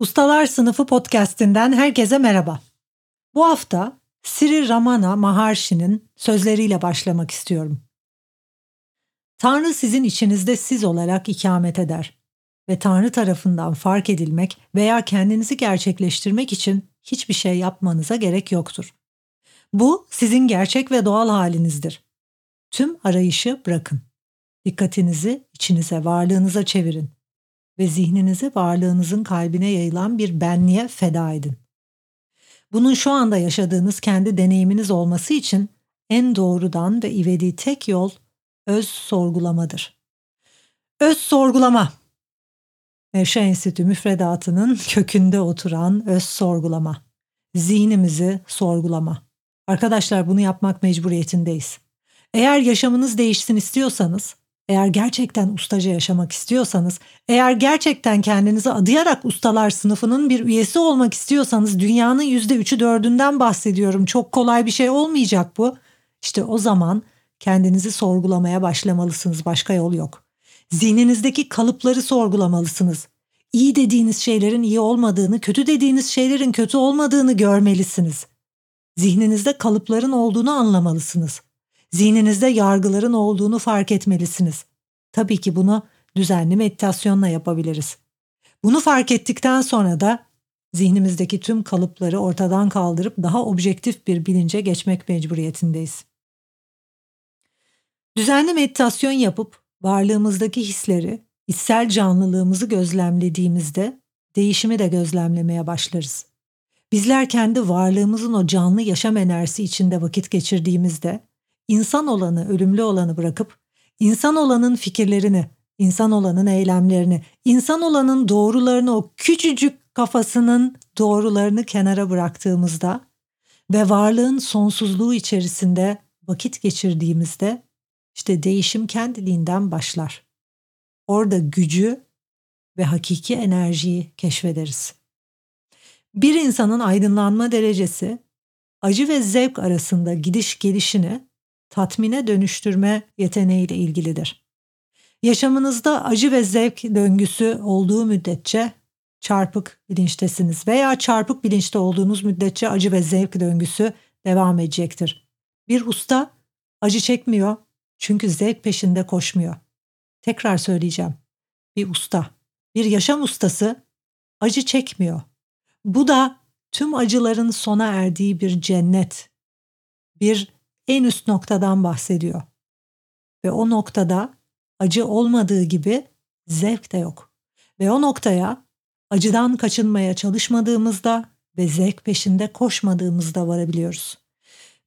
Ustalar Sınıfı podcast'inden herkese merhaba. Bu hafta Sri Ramana Maharshi'nin sözleriyle başlamak istiyorum. Tanrı sizin içinizde siz olarak ikamet eder ve Tanrı tarafından fark edilmek veya kendinizi gerçekleştirmek için hiçbir şey yapmanıza gerek yoktur. Bu sizin gerçek ve doğal halinizdir. Tüm arayışı bırakın. Dikkatinizi içinize, varlığınıza çevirin ve zihninizi varlığınızın kalbine yayılan bir benliğe feda edin. Bunun şu anda yaşadığınız kendi deneyiminiz olması için en doğrudan ve ivedi tek yol öz sorgulamadır. Öz sorgulama. Nevşehir Enstitü müfredatının kökünde oturan öz sorgulama. Zihnimizi sorgulama. Arkadaşlar bunu yapmak mecburiyetindeyiz. Eğer yaşamınız değişsin istiyorsanız eğer gerçekten ustaca yaşamak istiyorsanız, eğer gerçekten kendinizi adayarak ustalar sınıfının bir üyesi olmak istiyorsanız dünyanın yüzde üçü dördünden bahsediyorum. Çok kolay bir şey olmayacak bu. İşte o zaman kendinizi sorgulamaya başlamalısınız. Başka yol yok. Zihninizdeki kalıpları sorgulamalısınız. İyi dediğiniz şeylerin iyi olmadığını, kötü dediğiniz şeylerin kötü olmadığını görmelisiniz. Zihninizde kalıpların olduğunu anlamalısınız. Zihninizde yargıların olduğunu fark etmelisiniz. Tabii ki bunu düzenli meditasyonla yapabiliriz. Bunu fark ettikten sonra da zihnimizdeki tüm kalıpları ortadan kaldırıp daha objektif bir bilince geçmek mecburiyetindeyiz. Düzenli meditasyon yapıp varlığımızdaki hisleri, içsel canlılığımızı gözlemlediğimizde değişimi de gözlemlemeye başlarız. Bizler kendi varlığımızın o canlı yaşam enerjisi içinde vakit geçirdiğimizde insan olanı, ölümlü olanı bırakıp insan olanın fikirlerini, insan olanın eylemlerini, insan olanın doğrularını o küçücük kafasının doğrularını kenara bıraktığımızda ve varlığın sonsuzluğu içerisinde vakit geçirdiğimizde işte değişim kendiliğinden başlar. Orada gücü ve hakiki enerjiyi keşfederiz. Bir insanın aydınlanma derecesi acı ve zevk arasında gidiş gelişini tatmine dönüştürme yeteneğiyle ilgilidir. Yaşamınızda acı ve zevk döngüsü olduğu müddetçe çarpık bilinçtesiniz veya çarpık bilinçte olduğunuz müddetçe acı ve zevk döngüsü devam edecektir. Bir usta acı çekmiyor çünkü zevk peşinde koşmuyor. Tekrar söyleyeceğim. Bir usta, bir yaşam ustası acı çekmiyor. Bu da tüm acıların sona erdiği bir cennet, bir en üst noktadan bahsediyor. Ve o noktada acı olmadığı gibi zevk de yok. Ve o noktaya acıdan kaçınmaya çalışmadığımızda ve zevk peşinde koşmadığımızda varabiliyoruz.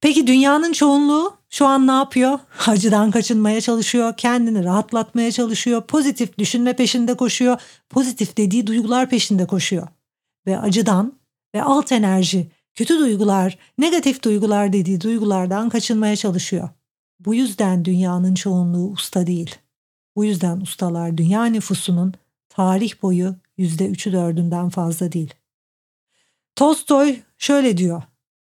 Peki dünyanın çoğunluğu şu an ne yapıyor? Acıdan kaçınmaya çalışıyor, kendini rahatlatmaya çalışıyor, pozitif düşünme peşinde koşuyor, pozitif dediği duygular peşinde koşuyor. Ve acıdan ve alt enerji kötü duygular, negatif duygular dediği duygulardan kaçınmaya çalışıyor. Bu yüzden dünyanın çoğunluğu usta değil. Bu yüzden ustalar dünya nüfusunun tarih boyu yüzde üçü dördünden fazla değil. Tolstoy şöyle diyor.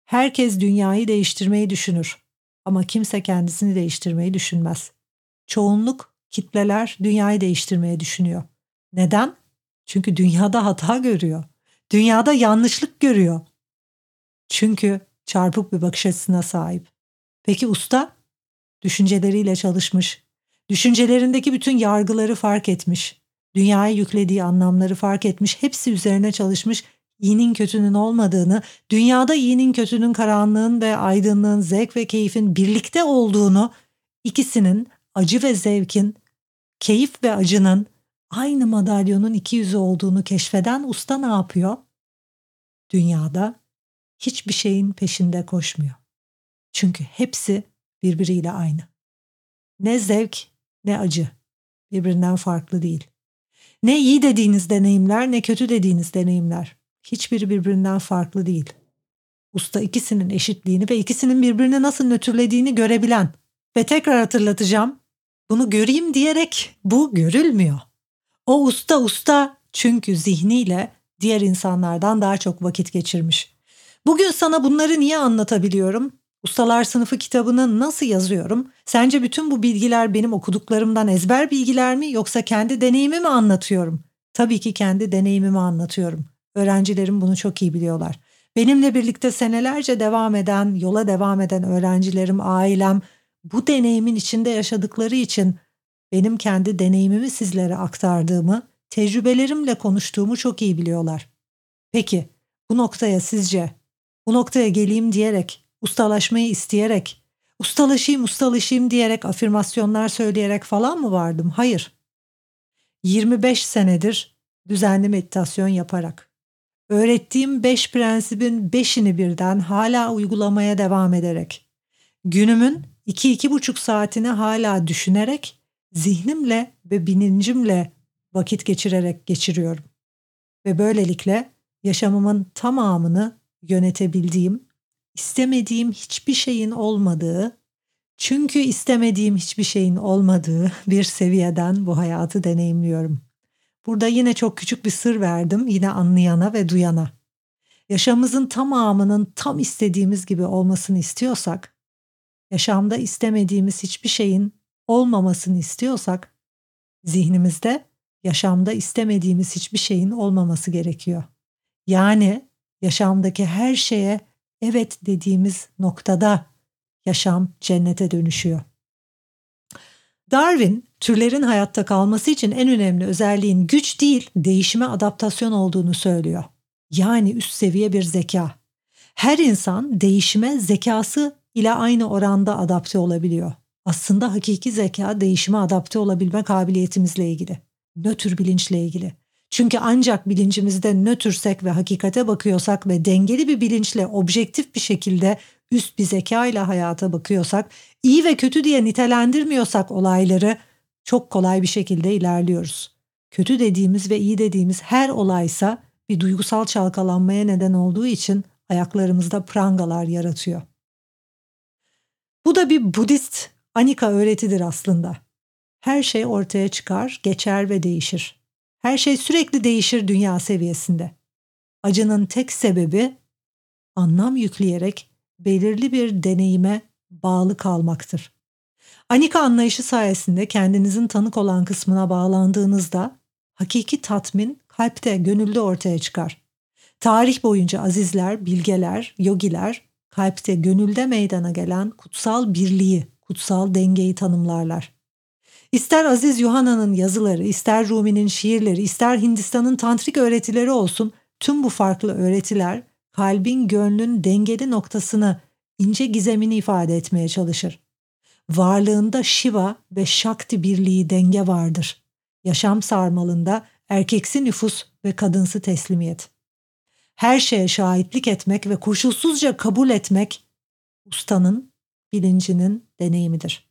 Herkes dünyayı değiştirmeyi düşünür ama kimse kendisini değiştirmeyi düşünmez. Çoğunluk, kitleler dünyayı değiştirmeyi düşünüyor. Neden? Çünkü dünyada hata görüyor. Dünyada yanlışlık görüyor. Çünkü çarpık bir bakış açısına sahip. Peki usta? Düşünceleriyle çalışmış. Düşüncelerindeki bütün yargıları fark etmiş. Dünyaya yüklediği anlamları fark etmiş. Hepsi üzerine çalışmış. İyinin kötünün olmadığını, dünyada iyinin kötünün karanlığın ve aydınlığın, zevk ve keyfin birlikte olduğunu, ikisinin acı ve zevkin, keyif ve acının aynı madalyonun iki yüzü olduğunu keşfeden usta ne yapıyor? Dünyada hiçbir şeyin peşinde koşmuyor. Çünkü hepsi birbiriyle aynı. ne zevk ne acı. Birbirinden farklı değil. Ne iyi dediğiniz deneyimler ne kötü dediğiniz deneyimler. Hiçbiri birbirinden farklı değil. Usta ikisinin eşitliğini ve ikisinin birbirini nasıl nötrlediğini görebilen. Ve tekrar hatırlatacağım. Bunu göreyim diyerek bu görülmüyor. O usta usta çünkü zihniyle diğer insanlardan daha çok vakit geçirmiş. Bugün sana bunları niye anlatabiliyorum? Ustalar sınıfı kitabını nasıl yazıyorum? Sence bütün bu bilgiler benim okuduklarımdan ezber bilgiler mi yoksa kendi deneyimimi anlatıyorum? Tabii ki kendi deneyimimi anlatıyorum. Öğrencilerim bunu çok iyi biliyorlar. Benimle birlikte senelerce devam eden, yola devam eden öğrencilerim, ailem bu deneyimin içinde yaşadıkları için benim kendi deneyimimi sizlere aktardığımı, tecrübelerimle konuştuğumu çok iyi biliyorlar. Peki bu noktaya sizce, bu noktaya geleyim diyerek, ustalaşmayı isteyerek, ustalaşayım ustalaşayım diyerek afirmasyonlar söyleyerek falan mı vardım? Hayır. 25 senedir düzenli meditasyon yaparak, öğrettiğim 5 prensibin 5'ini birden hala uygulamaya devam ederek, günümün 2-2,5 saatini hala düşünerek, zihnimle ve bilincimle vakit geçirerek geçiriyorum. Ve böylelikle yaşamımın tamamını yönetebildiğim, istemediğim hiçbir şeyin olmadığı, çünkü istemediğim hiçbir şeyin olmadığı bir seviyeden bu hayatı deneyimliyorum. Burada yine çok küçük bir sır verdim yine anlayana ve duyana. Yaşamımızın tamamının tam istediğimiz gibi olmasını istiyorsak, yaşamda istemediğimiz hiçbir şeyin olmamasını istiyorsak, zihnimizde yaşamda istemediğimiz hiçbir şeyin olmaması gerekiyor. Yani yaşamdaki her şeye evet dediğimiz noktada yaşam cennete dönüşüyor. Darwin, türlerin hayatta kalması için en önemli özelliğin güç değil, değişime adaptasyon olduğunu söylüyor. Yani üst seviye bir zeka. Her insan değişime zekası ile aynı oranda adapte olabiliyor. Aslında hakiki zeka değişime adapte olabilme kabiliyetimizle ilgili. Nötr bilinçle ilgili. Çünkü ancak bilincimizde nötrsek ve hakikate bakıyorsak ve dengeli bir bilinçle objektif bir şekilde üst bir zeka ile hayata bakıyorsak, iyi ve kötü diye nitelendirmiyorsak olayları çok kolay bir şekilde ilerliyoruz. Kötü dediğimiz ve iyi dediğimiz her olaysa bir duygusal çalkalanmaya neden olduğu için ayaklarımızda prangalar yaratıyor. Bu da bir Budist Anika öğretidir aslında. Her şey ortaya çıkar, geçer ve değişir. Her şey sürekli değişir dünya seviyesinde. Acının tek sebebi anlam yükleyerek belirli bir deneyime bağlı kalmaktır. Anika anlayışı sayesinde kendinizin tanık olan kısmına bağlandığınızda hakiki tatmin kalpte, gönülde ortaya çıkar. Tarih boyunca azizler, bilgeler, yogiler kalpte, gönülde meydana gelen kutsal birliği, kutsal dengeyi tanımlarlar. İster Aziz Yuhana'nın yazıları, ister Rumi'nin şiirleri, ister Hindistan'ın tantrik öğretileri olsun, tüm bu farklı öğretiler kalbin gönlün dengeli noktasını, ince gizemini ifade etmeye çalışır. Varlığında Shiva ve Shakti birliği denge vardır. Yaşam sarmalında erkeksi nüfus ve kadınsı teslimiyet. Her şeye şahitlik etmek ve koşulsuzca kabul etmek ustanın, bilincinin deneyimidir.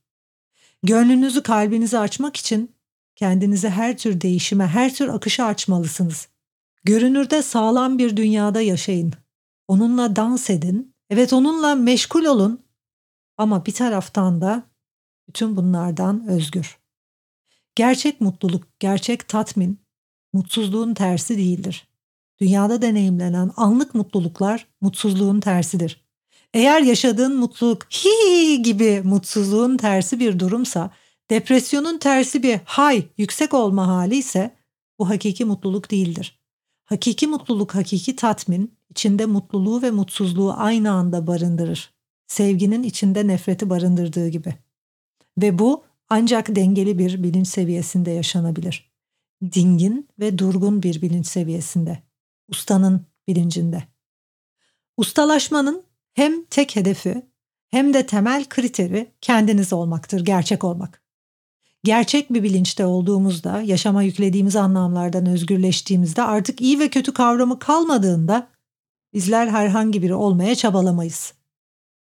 Gönlünüzü kalbinizi açmak için kendinizi her tür değişime, her tür akışa açmalısınız. Görünürde sağlam bir dünyada yaşayın. Onunla dans edin. Evet onunla meşgul olun. Ama bir taraftan da bütün bunlardan özgür. Gerçek mutluluk, gerçek tatmin, mutsuzluğun tersi değildir. Dünyada deneyimlenen anlık mutluluklar mutsuzluğun tersidir. Eğer yaşadığın mutluluk hi gibi mutsuzluğun tersi bir durumsa, depresyonun tersi bir hay yüksek olma hali ise bu hakiki mutluluk değildir. Hakiki mutluluk, hakiki tatmin içinde mutluluğu ve mutsuzluğu aynı anda barındırır. Sevginin içinde nefreti barındırdığı gibi. Ve bu ancak dengeli bir bilinç seviyesinde yaşanabilir. Dingin ve durgun bir bilinç seviyesinde. Ustanın bilincinde. Ustalaşmanın hem tek hedefi hem de temel kriteri kendiniz olmaktır, gerçek olmak. Gerçek bir bilinçte olduğumuzda, yaşama yüklediğimiz anlamlardan özgürleştiğimizde artık iyi ve kötü kavramı kalmadığında bizler herhangi biri olmaya çabalamayız.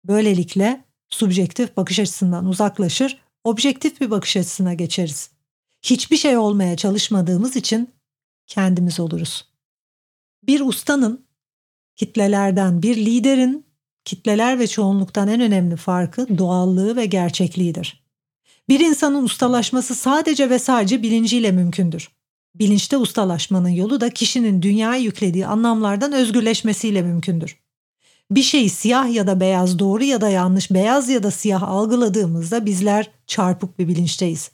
Böylelikle subjektif bakış açısından uzaklaşır, objektif bir bakış açısına geçeriz. Hiçbir şey olmaya çalışmadığımız için kendimiz oluruz. Bir ustanın kitlelerden, bir liderin kitleler ve çoğunluktan en önemli farkı doğallığı ve gerçekliğidir. Bir insanın ustalaşması sadece ve sadece bilinciyle mümkündür. Bilinçte ustalaşmanın yolu da kişinin dünyaya yüklediği anlamlardan özgürleşmesiyle mümkündür. Bir şeyi siyah ya da beyaz, doğru ya da yanlış, beyaz ya da siyah algıladığımızda bizler çarpık bir bilinçteyiz.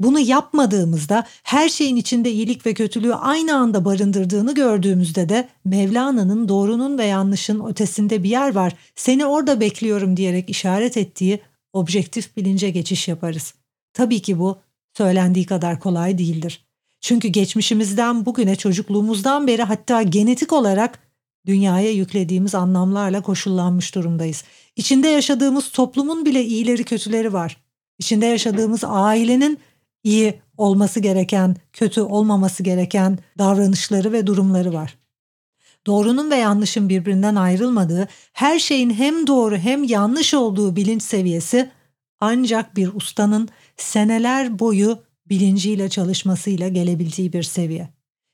Bunu yapmadığımızda her şeyin içinde iyilik ve kötülüğü aynı anda barındırdığını gördüğümüzde de Mevlana'nın doğrunun ve yanlışın ötesinde bir yer var. Seni orada bekliyorum diyerek işaret ettiği objektif bilince geçiş yaparız. Tabii ki bu söylendiği kadar kolay değildir. Çünkü geçmişimizden bugüne çocukluğumuzdan beri hatta genetik olarak dünyaya yüklediğimiz anlamlarla koşullanmış durumdayız. İçinde yaşadığımız toplumun bile iyileri kötüleri var. İçinde yaşadığımız ailenin iyi olması gereken, kötü olmaması gereken davranışları ve durumları var. Doğrunun ve yanlışın birbirinden ayrılmadığı, her şeyin hem doğru hem yanlış olduğu bilinç seviyesi ancak bir ustanın seneler boyu bilinciyle çalışmasıyla gelebildiği bir seviye.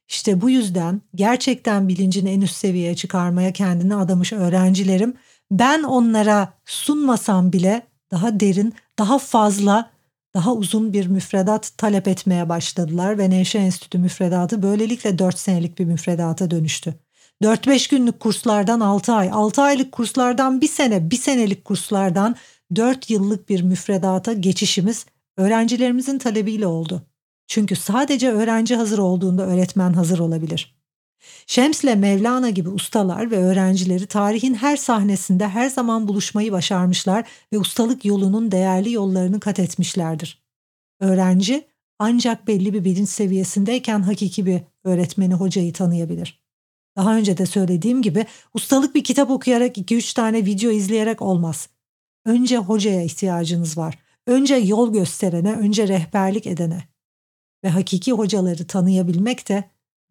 İşte bu yüzden gerçekten bilincini en üst seviyeye çıkarmaya kendini adamış öğrencilerim ben onlara sunmasam bile daha derin, daha fazla, daha uzun bir müfredat talep etmeye başladılar ve Nevşe Enstitü müfredatı böylelikle 4 senelik bir müfredata dönüştü. 4-5 günlük kurslardan 6 ay, 6 aylık kurslardan 1 sene, 1 senelik kurslardan 4 yıllık bir müfredata geçişimiz öğrencilerimizin talebiyle oldu. Çünkü sadece öğrenci hazır olduğunda öğretmen hazır olabilir. Şems'le Mevlana gibi ustalar ve öğrencileri tarihin her sahnesinde her zaman buluşmayı başarmışlar ve ustalık yolunun değerli yollarını kat etmişlerdir. Öğrenci ancak belli bir bilinç seviyesindeyken hakiki bir öğretmeni hocayı tanıyabilir. Daha önce de söylediğim gibi ustalık bir kitap okuyarak 2-3 tane video izleyerek olmaz. Önce hocaya ihtiyacınız var. Önce yol gösterene, önce rehberlik edene. Ve hakiki hocaları tanıyabilmek de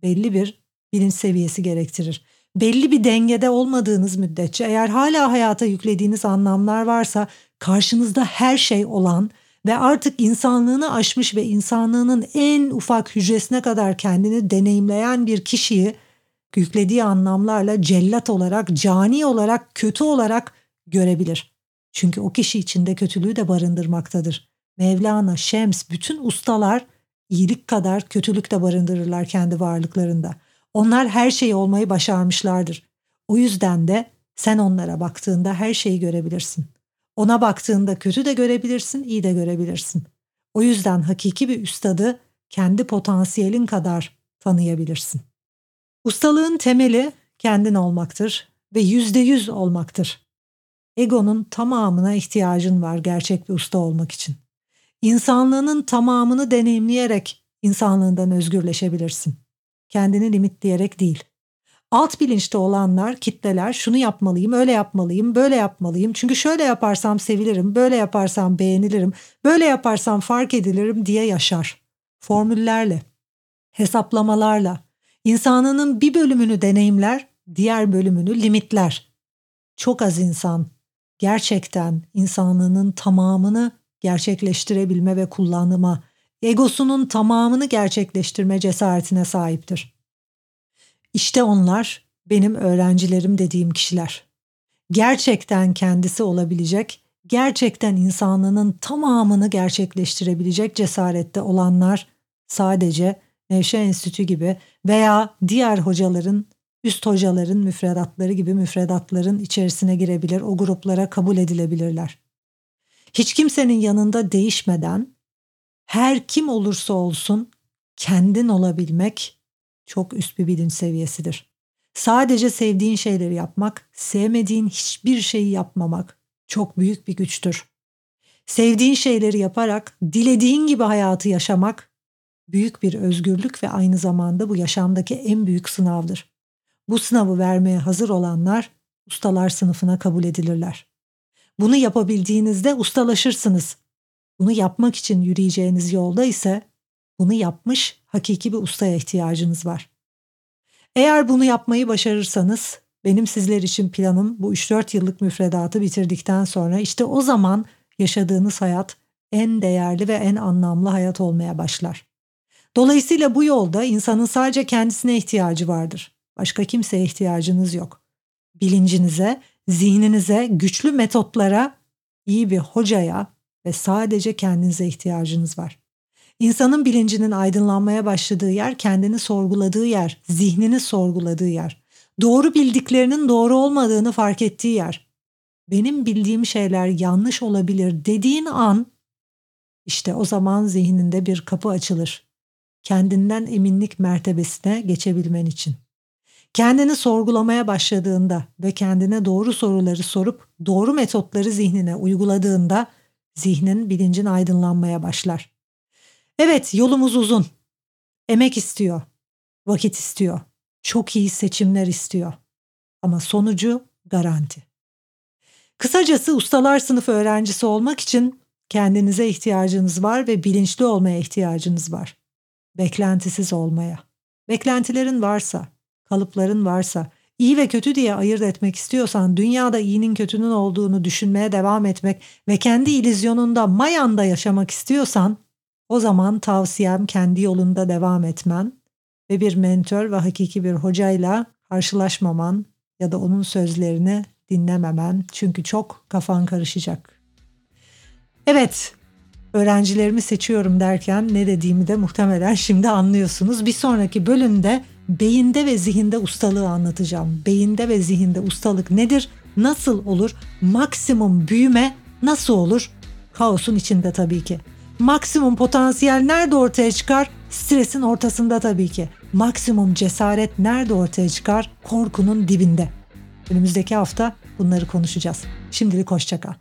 belli bir bilinç seviyesi gerektirir. Belli bir dengede olmadığınız müddetçe eğer hala hayata yüklediğiniz anlamlar varsa karşınızda her şey olan ve artık insanlığını aşmış ve insanlığının en ufak hücresine kadar kendini deneyimleyen bir kişiyi yüklediği anlamlarla cellat olarak, cani olarak, kötü olarak görebilir. Çünkü o kişi içinde kötülüğü de barındırmaktadır. Mevlana, Şems, bütün ustalar iyilik kadar kötülük de barındırırlar kendi varlıklarında. Onlar her şeyi olmayı başarmışlardır. O yüzden de sen onlara baktığında her şeyi görebilirsin. Ona baktığında kötü de görebilirsin, iyi de görebilirsin. O yüzden hakiki bir üstadı kendi potansiyelin kadar tanıyabilirsin. Ustalığın temeli kendin olmaktır ve yüzde yüz olmaktır. Egonun tamamına ihtiyacın var gerçek bir usta olmak için. İnsanlığının tamamını deneyimleyerek insanlığından özgürleşebilirsin. Kendini limitleyerek değil. Alt bilinçte olanlar, kitleler şunu yapmalıyım, öyle yapmalıyım, böyle yapmalıyım. Çünkü şöyle yaparsam sevilirim, böyle yaparsam beğenilirim, böyle yaparsam fark edilirim diye yaşar. Formüllerle, hesaplamalarla, insanının bir bölümünü deneyimler, diğer bölümünü limitler. Çok az insan gerçekten insanlığının tamamını gerçekleştirebilme ve kullanıma, egosunun tamamını gerçekleştirme cesaretine sahiptir. İşte onlar benim öğrencilerim dediğim kişiler. Gerçekten kendisi olabilecek, gerçekten insanlığının tamamını gerçekleştirebilecek cesarette olanlar sadece Nevşe Enstitü gibi veya diğer hocaların üst hocaların müfredatları gibi müfredatların içerisine girebilir, o gruplara kabul edilebilirler. Hiç kimsenin yanında değişmeden her kim olursa olsun kendin olabilmek çok üst bir bilinç seviyesidir. Sadece sevdiğin şeyleri yapmak, sevmediğin hiçbir şeyi yapmamak çok büyük bir güçtür. Sevdiğin şeyleri yaparak dilediğin gibi hayatı yaşamak büyük bir özgürlük ve aynı zamanda bu yaşamdaki en büyük sınavdır. Bu sınavı vermeye hazır olanlar ustalar sınıfına kabul edilirler. Bunu yapabildiğinizde ustalaşırsınız. Bunu yapmak için yürüyeceğiniz yolda ise bunu yapmış hakiki bir ustaya ihtiyacınız var. Eğer bunu yapmayı başarırsanız benim sizler için planım bu 3-4 yıllık müfredatı bitirdikten sonra işte o zaman yaşadığınız hayat en değerli ve en anlamlı hayat olmaya başlar. Dolayısıyla bu yolda insanın sadece kendisine ihtiyacı vardır. Başka kimseye ihtiyacınız yok. Bilincinize, zihninize, güçlü metotlara, iyi bir hocaya ve sadece kendinize ihtiyacınız var. İnsanın bilincinin aydınlanmaya başladığı yer, kendini sorguladığı yer, zihnini sorguladığı yer. Doğru bildiklerinin doğru olmadığını fark ettiği yer. Benim bildiğim şeyler yanlış olabilir dediğin an işte o zaman zihninde bir kapı açılır. Kendinden eminlik mertebesine geçebilmen için. Kendini sorgulamaya başladığında ve kendine doğru soruları sorup doğru metotları zihnine uyguladığında zihnin bilincin aydınlanmaya başlar. Evet yolumuz uzun. Emek istiyor. Vakit istiyor. Çok iyi seçimler istiyor. Ama sonucu garanti. Kısacası ustalar sınıfı öğrencisi olmak için kendinize ihtiyacınız var ve bilinçli olmaya ihtiyacınız var. Beklentisiz olmaya. Beklentilerin varsa, kalıpların varsa, iyi ve kötü diye ayırt etmek istiyorsan, dünyada iyinin kötünün olduğunu düşünmeye devam etmek ve kendi ilizyonunda mayanda yaşamak istiyorsan, o zaman tavsiyem kendi yolunda devam etmen ve bir mentor ve hakiki bir hocayla karşılaşmaman ya da onun sözlerini dinlememen çünkü çok kafan karışacak. Evet, öğrencilerimi seçiyorum derken ne dediğimi de muhtemelen şimdi anlıyorsunuz. Bir sonraki bölümde beyinde ve zihinde ustalığı anlatacağım. Beyinde ve zihinde ustalık nedir? Nasıl olur? Maksimum büyüme nasıl olur? Kaosun içinde tabii ki. Maksimum potansiyel nerede ortaya çıkar? Stresin ortasında tabii ki. Maksimum cesaret nerede ortaya çıkar? Korkunun dibinde. Önümüzdeki hafta bunları konuşacağız. Şimdilik hoşçakal.